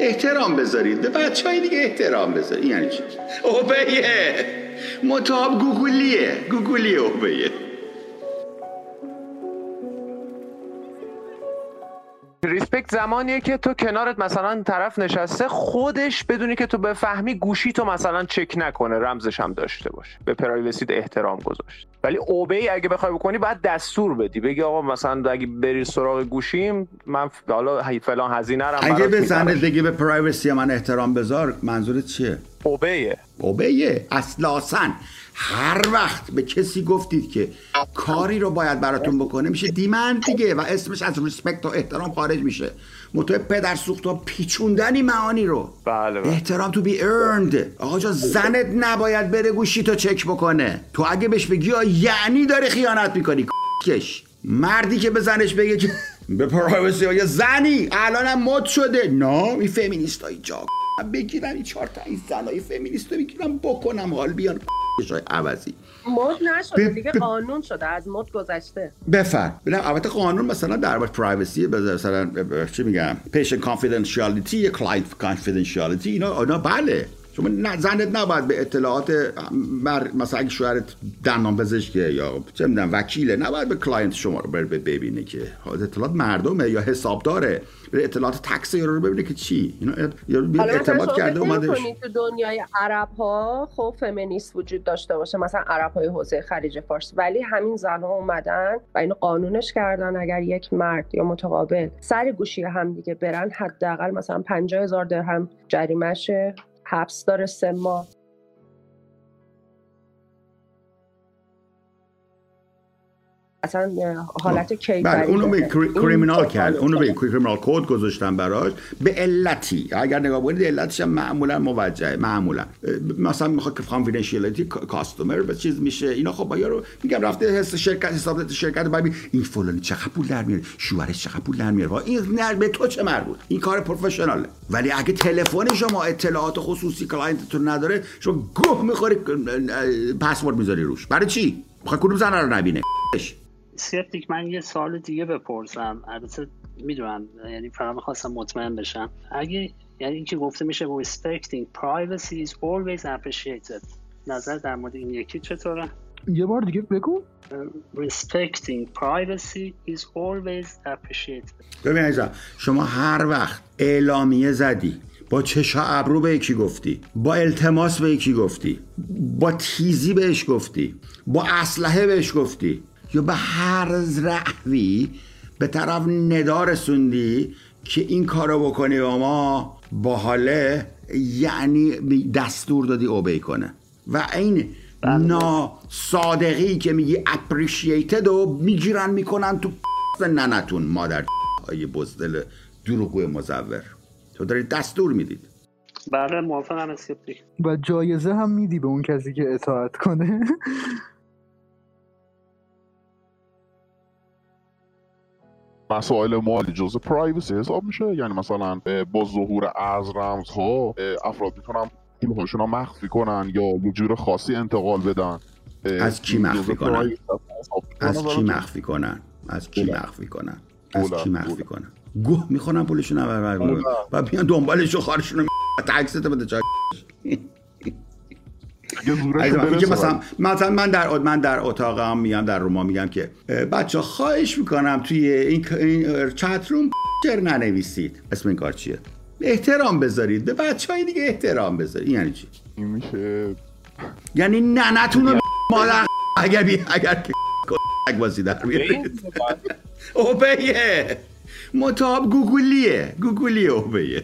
احترام بذارید. به بچه های دیگه احترام بذارید. یعنی چی؟ اوبیه متاب گوگولیه. گوگولیه اوبیه ریسپکت زمانیه که تو کنارت مثلا طرف نشسته خودش بدونی که تو بفهمی گوشی تو مثلا چک نکنه رمزش هم داشته باشه. به پرایوسیت احترام گذاشت. ولی اوبی اگه بخوای بکنی باید دستور بدی. بگی آقا مثلا اگه بری سراغ گوشیم من حالا فلان هزینه رو اگه زنت بگی به پرایوسی من احترام بذار منظورت چیه؟ اوبیه اوبیه اصلاسن هر وقت به کسی گفتید که کاری رو باید براتون بکنه میشه دیمند دیگه و اسمش از ریسپکت و احترام خارج میشه. متو پدر سوخت و پیچوندنی معانی رو. بله, بله. احترام تو بی ارند آقا جا زنت نباید بره گوشی تو چک بکنه. تو اگه بهش بگی یعنی داره خیانت می‌کنی. کش. مردی که به زنش بگه که به privacy یا زنی. الانم مد شده. نه این فمینیست های جا بگیرم این چهار تا این زنای فمینیست رو بگیرم بکنم حال بیان. های عوضی. مد نشده دیگه قانون شده از مد گذشته. بفر ببین البته قانون مثلا در مورد privacy مثلا چی میگم patient confidentiality یا client confidentiality اینا اینا بله. شما زنت نباید به اطلاعات مثلا اگه شوهرت دندان پزشکه یا چه می‌دونم وکیله نباید به client شما رو ببینه که اطلاعات مردمه یا حسابداره. به اطلاعات تکس رو ببینه که چی؟ اینا اعتماد کرده اومده. تو دنیای عرب ها خب فمینیست وجود داشته باشه مثلا عرب های حوزه خلیج فارس. ولی همین زن ها اومدن و اینو قانونش کردن اگر یک مرد یا متقابل سر گوشی هم دیگه برن حداقل مثلا 50 هزار درهم جریمهشه. حبس داره سه ماه. اصلا حالت کی بله اونو به کریمینال کرد اونو به کریمینال کود گذاشتن براش به علتی. اگر نگاه کنید علتش هم معمولا موجهه معمولا. مثلا می‌خواد که کانفیدنشیالیتی کاستومر به چیز میشه اینا خب یارو میگم رفته حس شرکت حساب شرکت ببین. این فلانی چقدر پول در میاره؟ شوهرش چقدر پول در میاره؟ این نه به تو چه مربوط؟ این کار پروفشناله ولی اگه تلفن شما اطلاعات خصوصی کلاینتتون نداره شما گوه می‌خوری پسورد می‌ذاری روش. برای چی؟ می‌خواد کدوم زن رو نبینه؟ سپتیک من یه سال دیگه بپرسم. البته می‌دونم یعنی فقط می‌خواستم مطمئن بشم. اگه یعنی اینکه گفته میشه respecting privacy is always appreciated. نظر در مورد این یکی چطوره؟ یه بار دیگه بگو. respecting privacy is always appreciated. ببین عزیزم شما هر وقت اعلامیه زدی با چشا ابرو به یکی گفتی با التماس به یکی گفتی با تیزی بهش گفتی با اسلحه بهش گفتی یا به هر رحوی به طرف ندا رسوندی که این کارو بکنی با ما با حاله یعنی دستور دادی اوبی کنه. و این بله. ناصادقی که میگی اپریشیتد و می‌گیرن می‌کنن تو ننتون مادر های بزدل دروغوی مزور. تو داری دستور می‌دید. بله موافقم و جایزه هم میدی به اون کسی که اطاعت کنه. مسائل مالی جزء پرایوسی حساب میشه. یعنی مثلا با ظهور از رمزها افراد می‌تونن پولهاشون رو مخفی کنن یا یه جور خاصی انتقال بدن. از کی مخفی کنن؟ از کی مخفی کنن؟ از کی مخفی کنن؟ از کی مخفی کنن؟ گوه می‌خونن پولشون رو و بیان دنبالش و خارشون رو تکست بده مثلا مثلا من در من در اتاقم میگم در روما میگم که بچه خواهش می‌کنم توی این, این چت روم چر ننویسید. اسم این کار چیه؟ احترام بذارید. به بچه های دیگه احترام بذارید. یعنی چی؟ این میشه یعنی ننتون رو مادر اگر بی اگر که بازی در بیارید. اوبیه متاب گوگولیه. گوگولیه اوبیه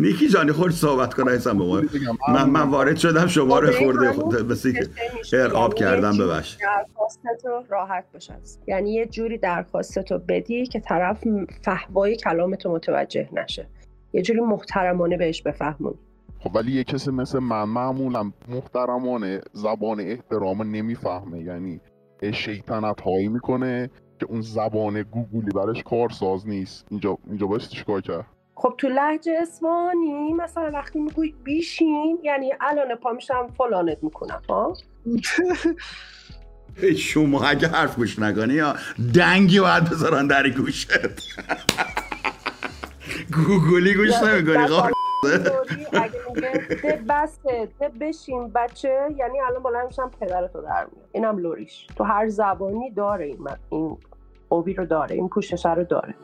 نیکی جانی خورد صحبت کنه ایسان به ما. من, من وارد شدم شما رو خورده مثل که آب کردم ببخش درخواستتو راحت باشد یعنی یه جوری درخواستتو بدی که طرف فهوای کلامتو متوجه نشه. یه جوری محترمانه بهش بفهمون خب ولی یه کسی مثل من معمولا محترمانه زبان احترام نمی‌فهمه. یعنی شیطنت هایی می‌کنه که اون زبان گوگلی برش کارساز نیست. اینجا اینجا باید چیکار کرد؟ خب تو لحجه اسمانی مثلا وقتی میگوی بیشین یعنی الان پا میشم فلانت می‌کنم ها؟ شما اگه حرف گوش نکنی یا دنگی باید بذارن در گوشت. گوگلی گوش نمی‌کنی خب اگه میگه ده بسه ده بشین بچه یعنی الان بلند میشم پدرتو در میاد اینم لوریش. تو هر زبانی داره این این اوبی رو داره این پوششه رو داره.